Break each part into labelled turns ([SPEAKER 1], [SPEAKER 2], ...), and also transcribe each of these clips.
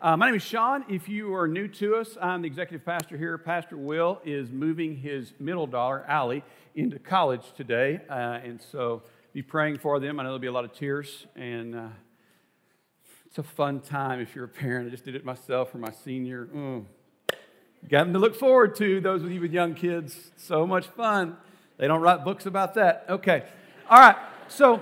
[SPEAKER 1] Uh, my name is Sean. If you are new to us, I'm the executive pastor here. Pastor Will is moving his middle daughter, Allie, into college today. Uh, and so be praying for them. I know there'll be a lot of tears. And uh, it's a fun time if you're a parent. I just did it myself for my senior. Mm. Got them to look forward to, those of you with young kids. So much fun. They don't write books about that. Okay. All right. So,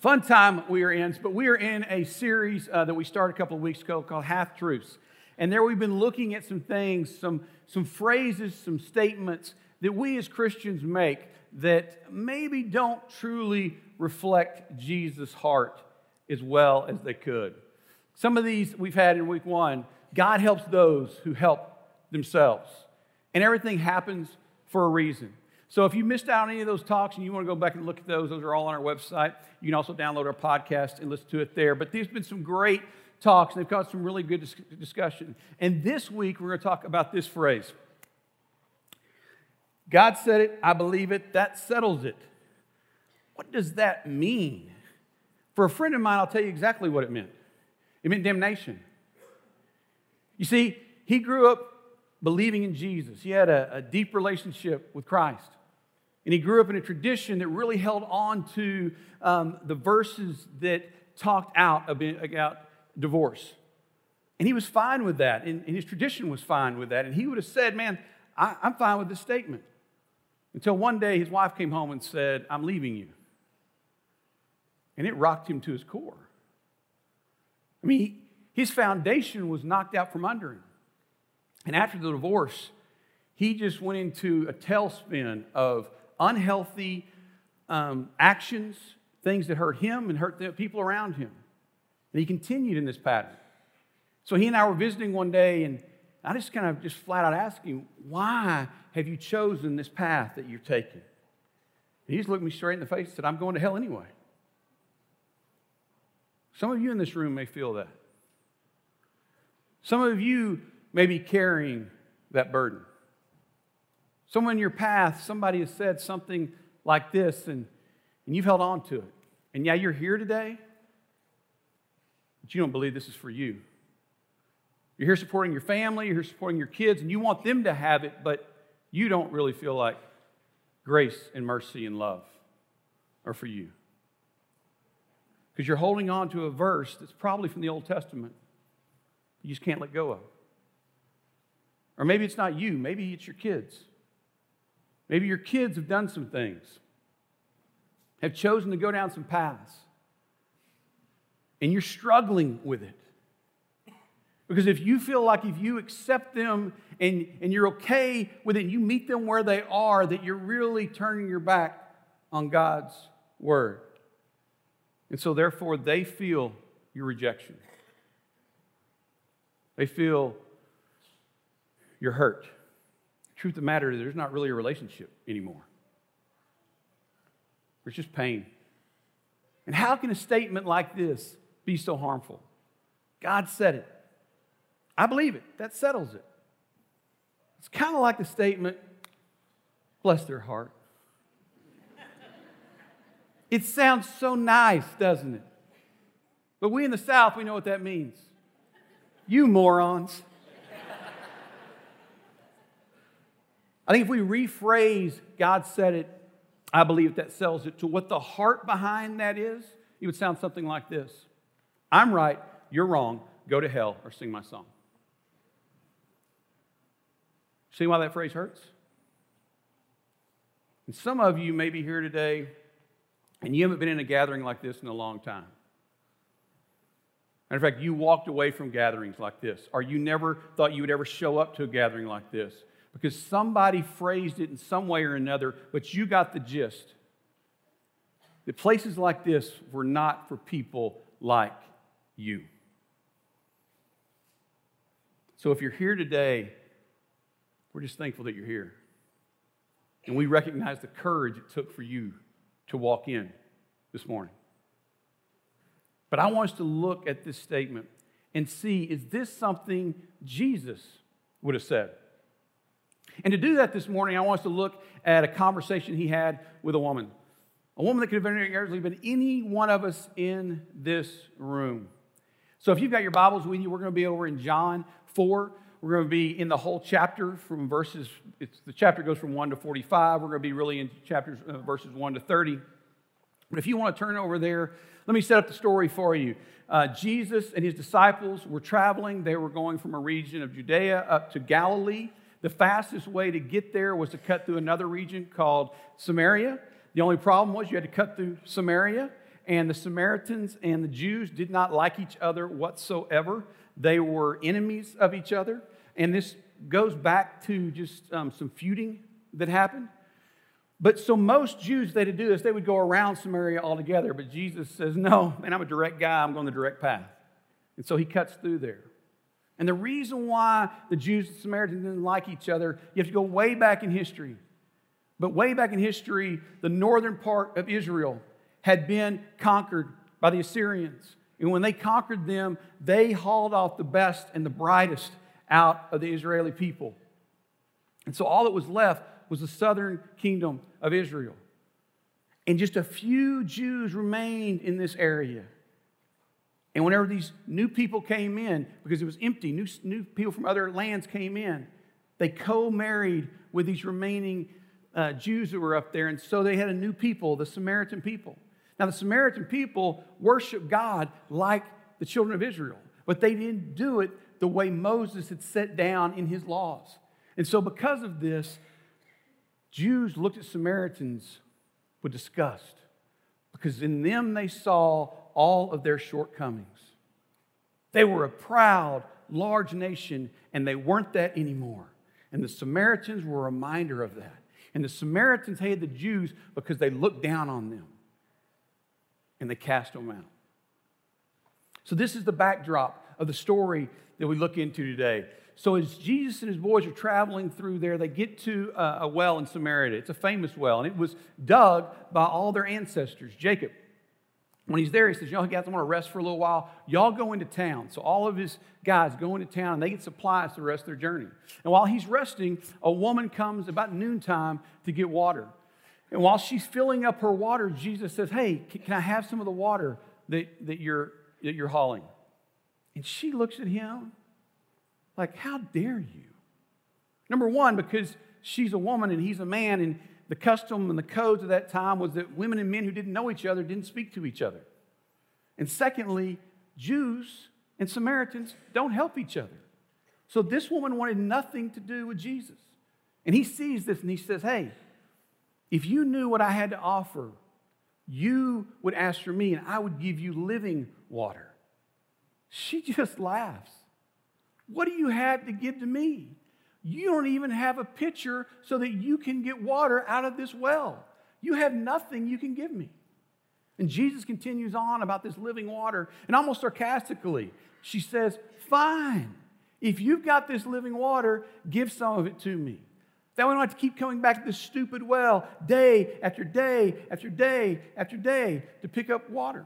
[SPEAKER 1] fun time we are in, but we are in a series uh, that we started a couple of weeks ago called Half Truths. And there we've been looking at some things, some, some phrases, some statements that we as Christians make that maybe don't truly reflect Jesus' heart as well as they could. Some of these we've had in week one God helps those who help themselves. And everything happens for a reason. So if you missed out on any of those talks and you want to go back and look at those, those are all on our website. You can also download our podcast and listen to it there. But have been some great talks, and they've got some really good dis- discussion. And this week, we're going to talk about this phrase God said it, I believe it, that settles it. What does that mean? For a friend of mine, I'll tell you exactly what it meant it meant damnation. You see, he grew up believing in Jesus, he had a, a deep relationship with Christ. And he grew up in a tradition that really held on to um, the verses that talked out about divorce. And he was fine with that, and, and his tradition was fine with that. And he would have said, Man, I, I'm fine with this statement. Until one day his wife came home and said, I'm leaving you. And it rocked him to his core. I mean, he, his foundation was knocked out from under him. And after the divorce, he just went into a tailspin of unhealthy um, actions, things that hurt him and hurt the people around him. And he continued in this pattern. So he and I were visiting one day, and I just kind of just flat out asked him, Why have you chosen this path that you're taking? And he just looked me straight in the face and said, I'm going to hell anyway. Some of you in this room may feel that. Some of you may be carrying that burden. Someone in your path, somebody has said something like this, and, and you've held on to it. And yeah, you're here today, but you don't believe this is for you. You're here supporting your family, you're here supporting your kids, and you want them to have it, but you don't really feel like grace and mercy and love are for you. Because you're holding on to a verse that's probably from the Old Testament you just can't let go of. Or maybe it's not you, maybe it's your kids. Maybe your kids have done some things, have chosen to go down some paths, and you're struggling with it. Because if you feel like if you accept them and, and you're okay with it, and you meet them where they are, that you're really turning your back on God's word. And so, therefore, they feel your rejection. They feel you're hurt. Truth of the matter is, there's not really a relationship anymore. There's just pain. And how can a statement like this be so harmful? God said it. I believe it. That settles it. It's kind of like the statement, bless their heart. it sounds so nice, doesn't it? But we in the South, we know what that means. You morons. I think if we rephrase God said it, I believe that sells it to what the heart behind that is, it would sound something like this I'm right, you're wrong, go to hell or sing my song. See why that phrase hurts? And some of you may be here today and you haven't been in a gathering like this in a long time. Matter of fact, you walked away from gatherings like this, or you never thought you would ever show up to a gathering like this because somebody phrased it in some way or another, but you got the gist. That places like this were not for people like you. So if you're here today, we're just thankful that you're here. And we recognize the courage it took for you to walk in this morning. But I want us to look at this statement and see is this something Jesus would have said? And to do that this morning, I want us to look at a conversation he had with a woman. A woman that could have very been any one of us in this room. So if you've got your Bibles with you, we're going to be over in John 4. We're going to be in the whole chapter from verses, it's, the chapter goes from 1 to 45. We're going to be really in chapters, uh, verses 1 to 30. But if you want to turn over there, let me set up the story for you. Uh, Jesus and his disciples were traveling. They were going from a region of Judea up to Galilee. The fastest way to get there was to cut through another region called Samaria. The only problem was you had to cut through Samaria, and the Samaritans and the Jews did not like each other whatsoever. They were enemies of each other. And this goes back to just um, some feuding that happened. But so most Jews, they to do this, they would go around Samaria altogether. But Jesus says, no, man, I'm a direct guy. I'm going the direct path. And so he cuts through there. And the reason why the Jews and Samaritans didn't like each other, you have to go way back in history. But way back in history, the northern part of Israel had been conquered by the Assyrians. And when they conquered them, they hauled off the best and the brightest out of the Israeli people. And so all that was left was the southern kingdom of Israel. And just a few Jews remained in this area. And whenever these new people came in, because it was empty, new, new people from other lands came in, they co married with these remaining uh, Jews that were up there. And so they had a new people, the Samaritan people. Now, the Samaritan people worship God like the children of Israel, but they didn't do it the way Moses had set down in his laws. And so, because of this, Jews looked at Samaritans with disgust because in them they saw all of their shortcomings. They were a proud, large nation, and they weren't that anymore. And the Samaritans were a reminder of that. And the Samaritans hated the Jews because they looked down on them and they cast them out. So, this is the backdrop of the story that we look into today. So, as Jesus and his boys are traveling through there, they get to a well in Samaria. It's a famous well, and it was dug by all their ancestors. Jacob, when he's there, he says, Y'all guys, I want to rest for a little while. Y'all go into town. So, all of his guys go into town and they get supplies for the rest of their journey. And while he's resting, a woman comes about noontime to get water. And while she's filling up her water, Jesus says, Hey, can I have some of the water that, that, you're, that you're hauling? And she looks at him like, How dare you? Number one, because she's a woman and he's a man, and the custom and the codes of that time was that women and men who didn't know each other didn't speak to each other. And secondly, Jews and Samaritans don't help each other. So this woman wanted nothing to do with Jesus. And he sees this and he says, Hey, if you knew what I had to offer, you would ask for me and I would give you living water. She just laughs. What do you have to give to me? You don't even have a pitcher so that you can get water out of this well. You have nothing you can give me. And Jesus continues on about this living water, and almost sarcastically, she says, Fine, if you've got this living water, give some of it to me. That we don't have to keep coming back to this stupid well day after day after day after day to pick up water.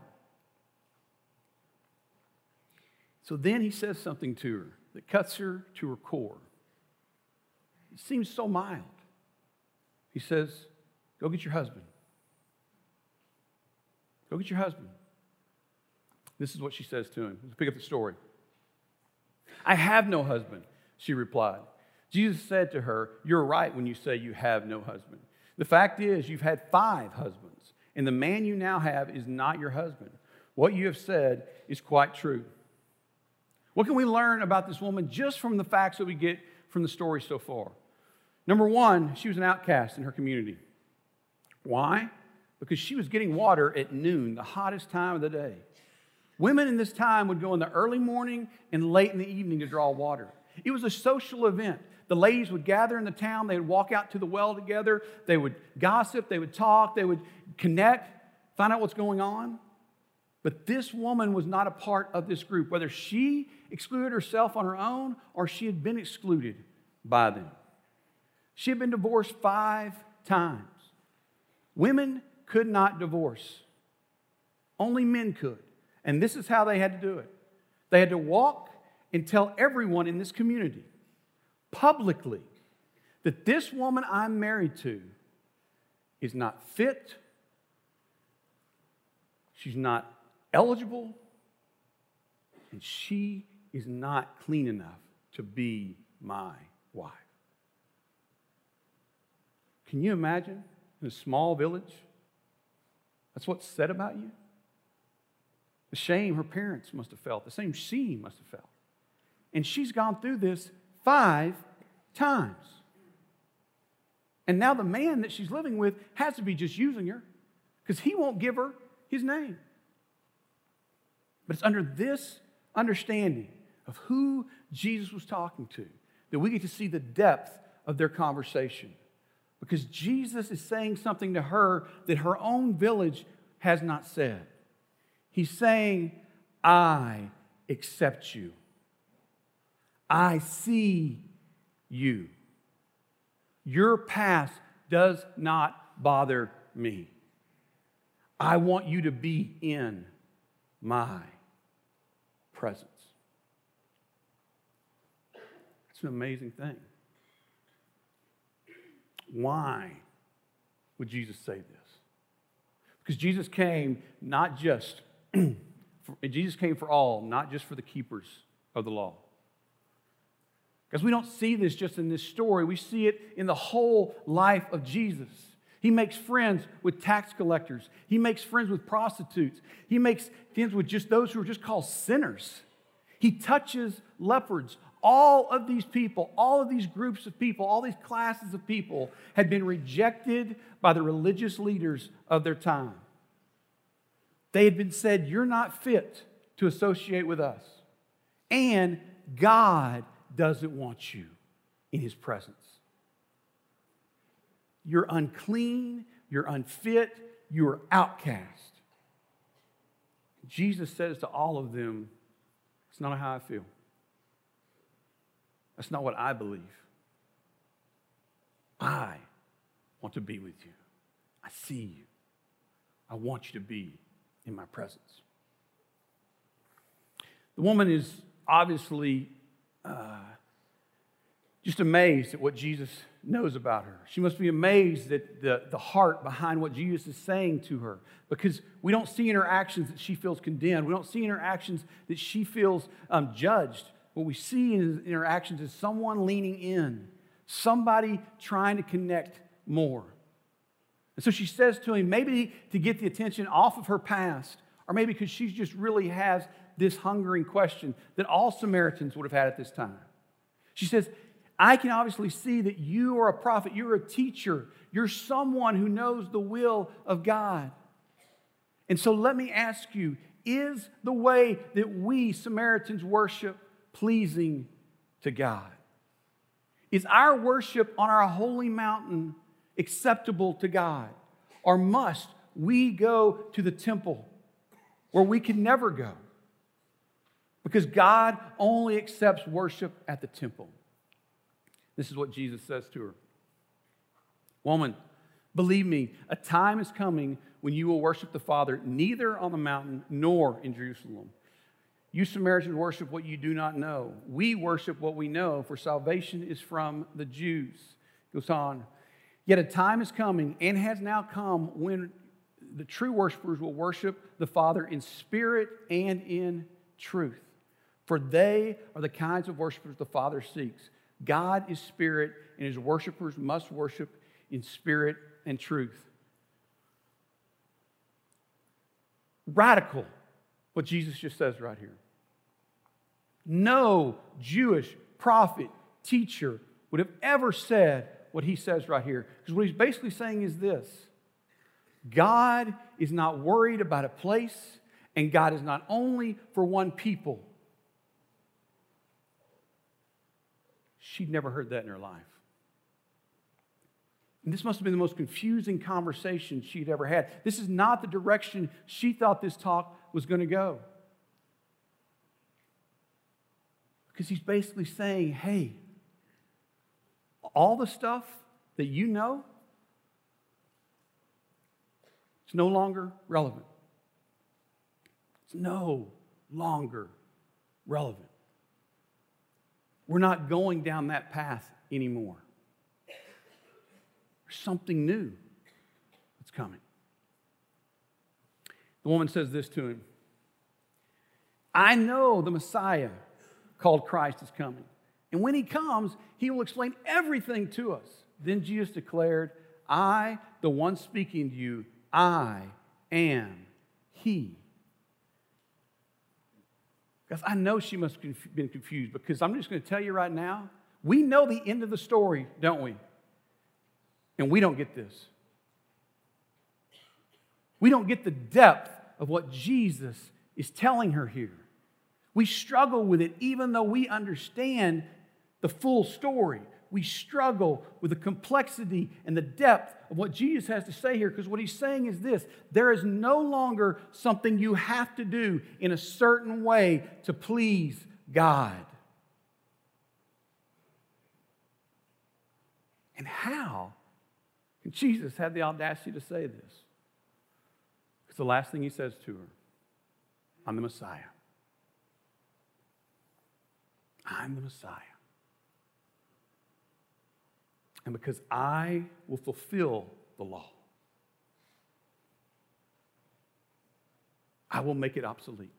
[SPEAKER 1] So then he says something to her that cuts her to her core. It seems so mild. He says, Go get your husband. Go get your husband. This is what she says to him. Let's pick up the story. I have no husband, she replied. Jesus said to her, You're right when you say you have no husband. The fact is, you've had five husbands, and the man you now have is not your husband. What you have said is quite true. What can we learn about this woman just from the facts that we get from the story so far? Number one, she was an outcast in her community. Why? Because she was getting water at noon, the hottest time of the day. Women in this time would go in the early morning and late in the evening to draw water. It was a social event. The ladies would gather in the town, they would walk out to the well together, they would gossip, they would talk, they would connect, find out what's going on. But this woman was not a part of this group, whether she excluded herself on her own or she had been excluded by them. She had been divorced five times. Women could not divorce, only men could. And this is how they had to do it they had to walk and tell everyone in this community publicly that this woman I'm married to is not fit, she's not eligible, and she is not clean enough to be my wife. Can you imagine in a small village? That's what's said about you? The shame her parents must have felt, the same she must have felt. And she's gone through this five times. And now the man that she's living with has to be just using her because he won't give her his name. But it's under this understanding of who Jesus was talking to that we get to see the depth of their conversation. Because Jesus is saying something to her that her own village has not said. He's saying, I accept you. I see you. Your past does not bother me. I want you to be in my presence. It's an amazing thing. Why would Jesus say this? Because Jesus came not just Jesus came for all, not just for the keepers of the law. Because we don't see this just in this story, we see it in the whole life of Jesus. He makes friends with tax collectors. He makes friends with prostitutes. He makes friends with just those who are just called sinners. He touches lepers. All of these people, all of these groups of people, all these classes of people had been rejected by the religious leaders of their time. They had been said, You're not fit to associate with us. And God doesn't want you in his presence. You're unclean, you're unfit, you're outcast. Jesus says to all of them, It's not how I feel. That's not what I believe. I want to be with you. I see you. I want you to be in my presence. The woman is obviously uh, just amazed at what Jesus knows about her. She must be amazed at the, the heart behind what Jesus is saying to her because we don't see in her actions that she feels condemned. We don't see in her actions that she feels um, judged. What we see in, his interactions is someone leaning in, somebody trying to connect more. And so she says to him, maybe to get the attention off of her past, or maybe because she just really has this hungering question that all Samaritans would have had at this time. She says, I can obviously see that you are a prophet, you're a teacher, you're someone who knows the will of God. And so let me ask you is the way that we Samaritans worship pleasing to God? Is our worship on our holy mountain acceptable to God? Or must we go to the temple where we can never go? Because God only accepts worship at the temple. This is what Jesus says to her Woman, believe me, a time is coming when you will worship the Father neither on the mountain nor in Jerusalem. You Samaritans worship what you do not know. We worship what we know, for salvation is from the Jews. Goes on. Yet a time is coming and has now come when the true worshipers will worship the Father in spirit and in truth. For they are the kinds of worshipers the Father seeks. God is spirit, and his worshipers must worship in spirit and truth. Radical, what Jesus just says right here. No Jewish prophet, teacher would have ever said what he says right here. Because what he's basically saying is this God is not worried about a place, and God is not only for one people. She'd never heard that in her life. And this must have been the most confusing conversation she'd ever had. This is not the direction she thought this talk was going to go. Because he's basically saying, hey, all the stuff that you know, It's no longer relevant. It's no longer relevant. We're not going down that path anymore. Something new that's coming. The woman says this to him I know the Messiah called Christ is coming. And when he comes, he will explain everything to us. Then Jesus declared, I, the one speaking to you, I am he. Because I know she must have been confused because I'm just going to tell you right now, we know the end of the story, don't we? And we don't get this. We don't get the depth of what Jesus is telling her here. We struggle with it even though we understand the full story. We struggle with the complexity and the depth of what Jesus has to say here because what he's saying is this there is no longer something you have to do in a certain way to please God. And how can Jesus had the audacity to say this? It's the last thing he says to her I'm the Messiah. I'm the Messiah. And because I will fulfill the law, I will make it obsolete.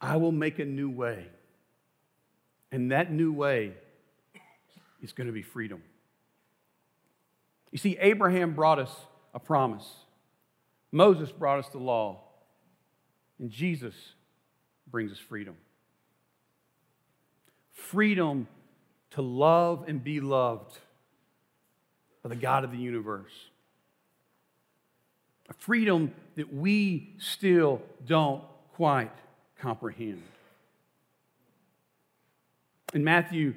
[SPEAKER 1] I will make a new way. And that new way is going to be freedom. You see, Abraham brought us a promise, Moses brought us the law. And Jesus brings us freedom freedom to love and be loved by the God of the universe. A freedom that we still don't quite comprehend. In Matthew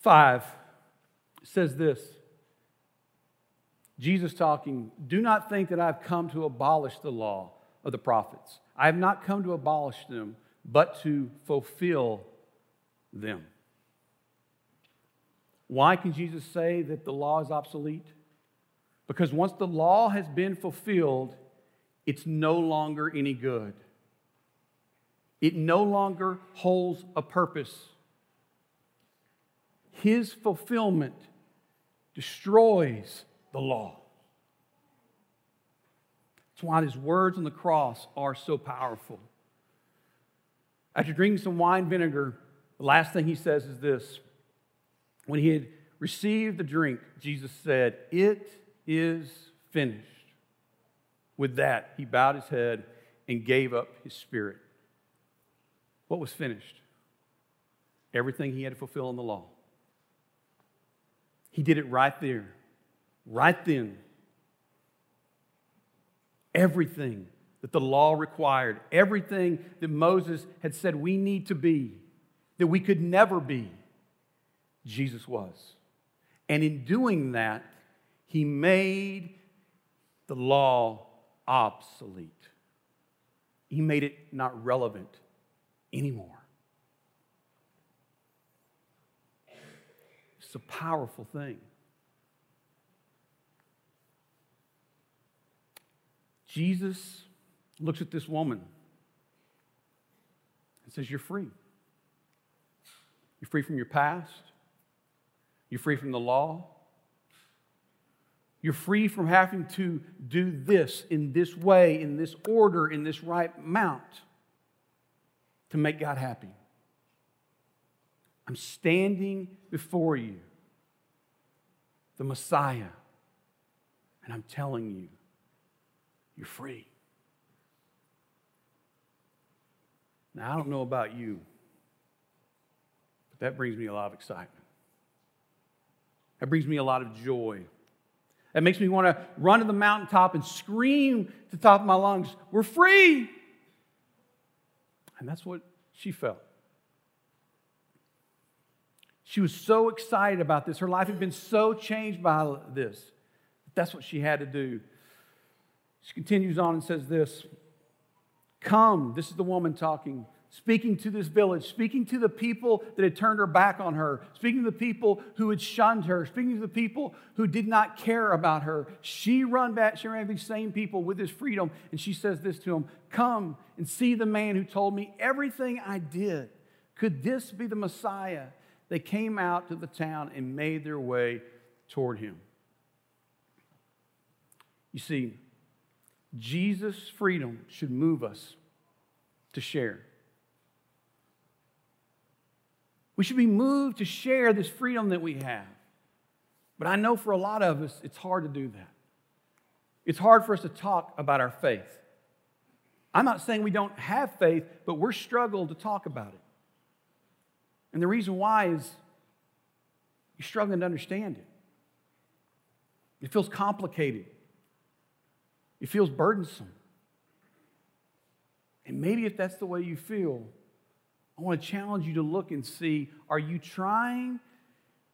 [SPEAKER 1] 5, it says this Jesus talking, Do not think that I've come to abolish the law of the prophets. I have not come to abolish them, but to fulfill them. Why can Jesus say that the law is obsolete? Because once the law has been fulfilled, it's no longer any good. It no longer holds a purpose. His fulfillment destroys the law. That's why his words on the cross are so powerful. After drinking some wine vinegar, the last thing he says is this When he had received the drink, Jesus said, It is finished. With that, he bowed his head and gave up his spirit. What was finished? Everything he had to fulfill in the law. He did it right there, right then everything that the law required, everything that Moses had said we need to be, that we could never be, Jesus was. And in doing that, he made the law obsolete. He made it not relevant anymore. It's a powerful thing. Jesus looks at this woman and says, You're free. You're free from your past. You're free from the law. You're free from having to do this in this way, in this order, in this right amount to make God happy. I'm standing before you, the Messiah, and I'm telling you, you're free. Now, I don't know about you, but that brings me a lot of excitement. That brings me a lot of joy. That makes me want to run to the mountaintop and scream to the top of my lungs, We're free! And that's what she felt. She was so excited about this. Her life had been so changed by this. That's what she had to do. She continues on and says this Come, this is the woman talking. speaking to this village, speaking to the people that had turned her back on her, speaking to the people who had shunned her, speaking to the people who did not care about her. She run back, she ran to these same people with this freedom, and she says this to them Come and see the man who told me everything I did. Could this be the Messiah? They came out to the town and made their way toward him. You see, Jesus' freedom should move us to share. We should be moved to share this freedom that we have. But I know for a lot of us, it's hard to do that. It's hard for us to talk about our faith. I'm not saying we don't have faith, but we're struggling to talk about it. And the reason why is you're struggling to understand it. It feels complicated. It feels burdensome. And maybe if that's the way you feel, I want to challenge you to look and see are you trying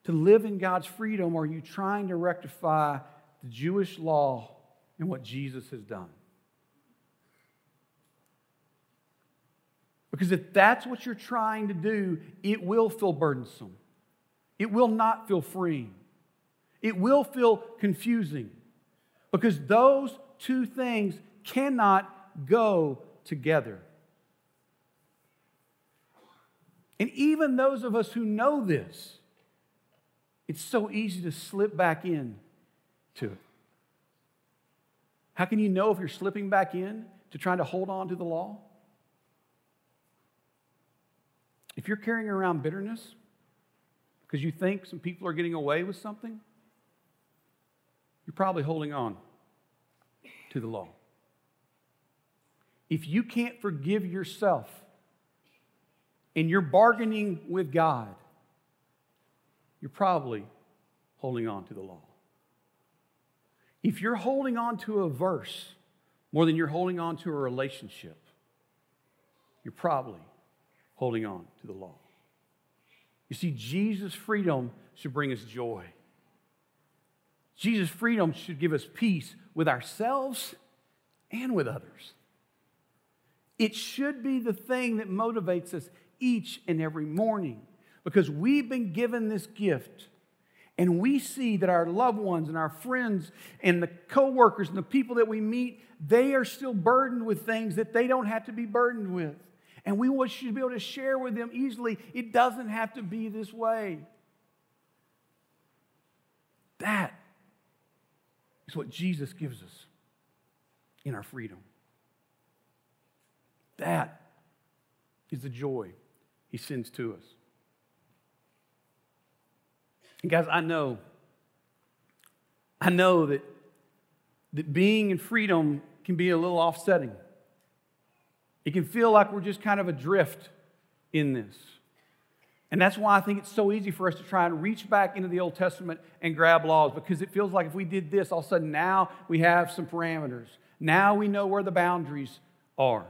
[SPEAKER 1] to live in God's freedom or are you trying to rectify the Jewish law and what Jesus has done? Because if that's what you're trying to do, it will feel burdensome. It will not feel freeing. It will feel confusing. Because those two things cannot go together. And even those of us who know this, it's so easy to slip back in to it. How can you know if you're slipping back in to trying to hold on to the law? If you're carrying around bitterness because you think some people are getting away with something, you're probably holding on to the law. If you can't forgive yourself and you're bargaining with God, you're probably holding on to the law. If you're holding on to a verse more than you're holding on to a relationship, you're probably holding on to the law. You see, Jesus' freedom should bring us joy. Jesus' freedom should give us peace with ourselves and with others. It should be the thing that motivates us each and every morning because we've been given this gift and we see that our loved ones and our friends and the coworkers and the people that we meet they are still burdened with things that they don't have to be burdened with and we want you to be able to share with them easily it doesn't have to be this way that is what jesus gives us in our freedom that is the joy he sends to us. And guys, I know, I know that, that being in freedom can be a little offsetting. It can feel like we're just kind of adrift in this. And that's why I think it's so easy for us to try and reach back into the Old Testament and grab laws because it feels like if we did this, all of a sudden now we have some parameters. Now we know where the boundaries are.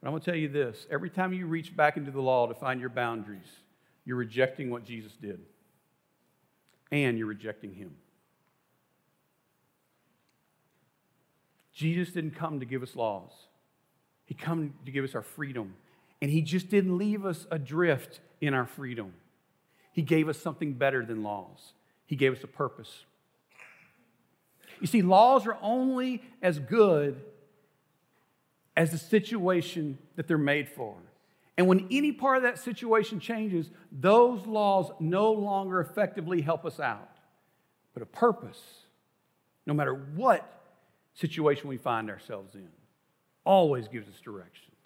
[SPEAKER 1] But I'm going to tell you this every time you reach back into the law to find your boundaries, you're rejecting what Jesus did, and you're rejecting Him. Jesus didn't come to give us laws, He came to give us our freedom. And He just didn't leave us adrift in our freedom. He gave us something better than laws, He gave us a purpose. You see, laws are only as good as the situation that they're made for. And when any part of that situation changes, those laws no longer effectively help us out. But a purpose, no matter what situation we find ourselves in, always gives us directions,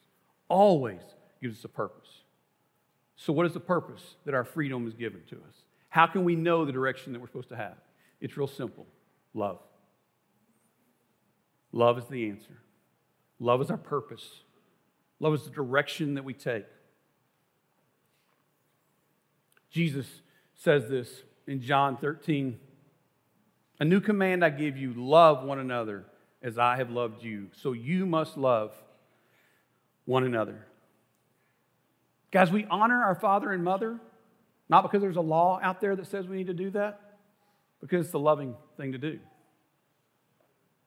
[SPEAKER 1] always gives us a purpose. So, what is the purpose that our freedom is given to us? How can we know the direction that we're supposed to have? It's real simple love. Love is the answer. Love is our purpose, love is the direction that we take. Jesus says this in John 13 A new command I give you love one another as I have loved you. So you must love one another. Guys, we honor our father and mother, not because there's a law out there that says we need to do that, because it's the loving thing to do.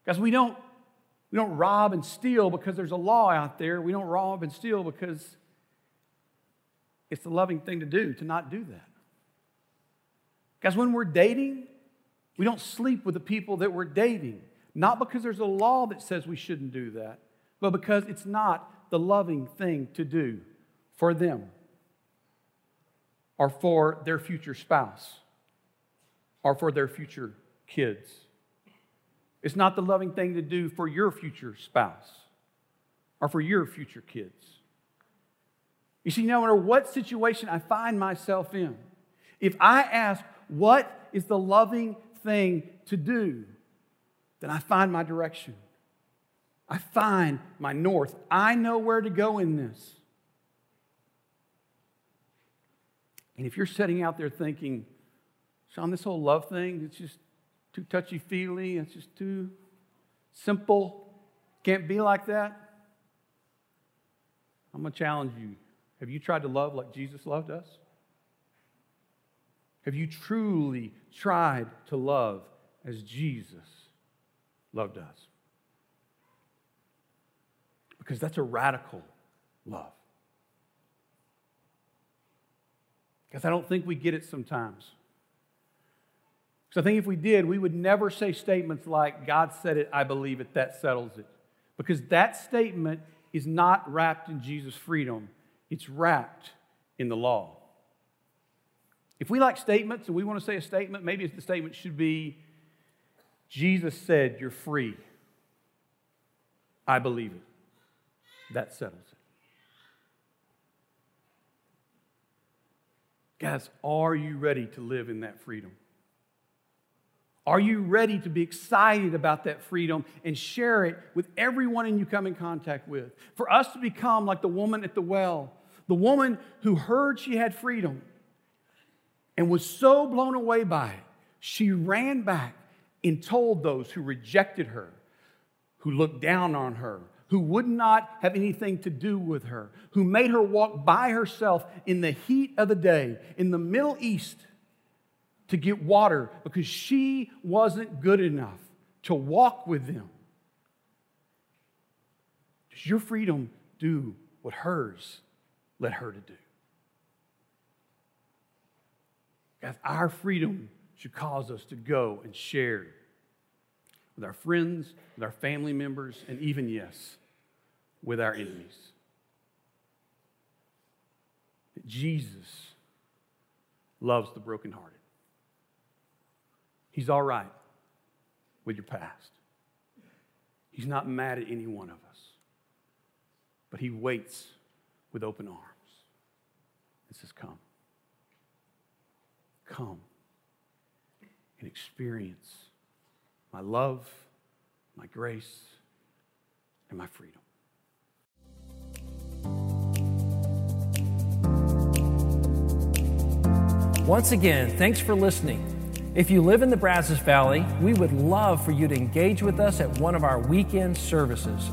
[SPEAKER 1] Guys, we don't We don't rob and steal because there's a law out there. We don't rob and steal because it's the loving thing to do to not do that. Guys, when we're dating, we don't sleep with the people that we're dating. Not because there's a law that says we shouldn't do that, but because it's not the loving thing to do for them or for their future spouse or for their future kids. It's not the loving thing to do for your future spouse or for your future kids. You see, no matter what situation I find myself in, if I ask, what is the loving thing to do? Then I find my direction. I find my north. I know where to go in this. And if you're sitting out there thinking, Sean, this whole love thing, it's just too touchy feely, it's just too simple, can't be like that. I'm going to challenge you. Have you tried to love like Jesus loved us? Have you truly tried to love as Jesus loved us? Because that's a radical love. Because I don't think we get it sometimes. Because I think if we did, we would never say statements like, God said it, I believe it, that settles it. Because that statement is not wrapped in Jesus' freedom, it's wrapped in the law. If we like statements and we want to say a statement, maybe the statement should be Jesus said, You're free. I believe it. That settles it. Guys, are you ready to live in that freedom? Are you ready to be excited about that freedom and share it with everyone you come in contact with? For us to become like the woman at the well, the woman who heard she had freedom and was so blown away by it, she ran back and told those who rejected her, who looked down on her, who would not have anything to do with her, who made her walk by herself in the heat of the day in the Middle East to get water because she wasn't good enough to walk with them. Does your freedom do what hers led her to do? Guys, our freedom should cause us to go and share with our friends, with our family members, and even, yes, with our enemies. That Jesus loves the brokenhearted. He's all right with your past. He's not mad at any one of us, but He waits with open arms and says, Come come and experience my love, my grace, and my freedom.
[SPEAKER 2] Once again, thanks for listening. If you live in the Brazos Valley, we would love for you to engage with us at one of our weekend services.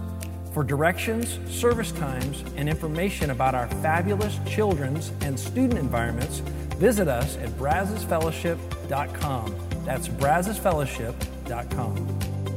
[SPEAKER 2] For directions, service times, and information about our fabulous children's and student environments, Visit us at brazosfellowship.com. That's brazosfellowship.com.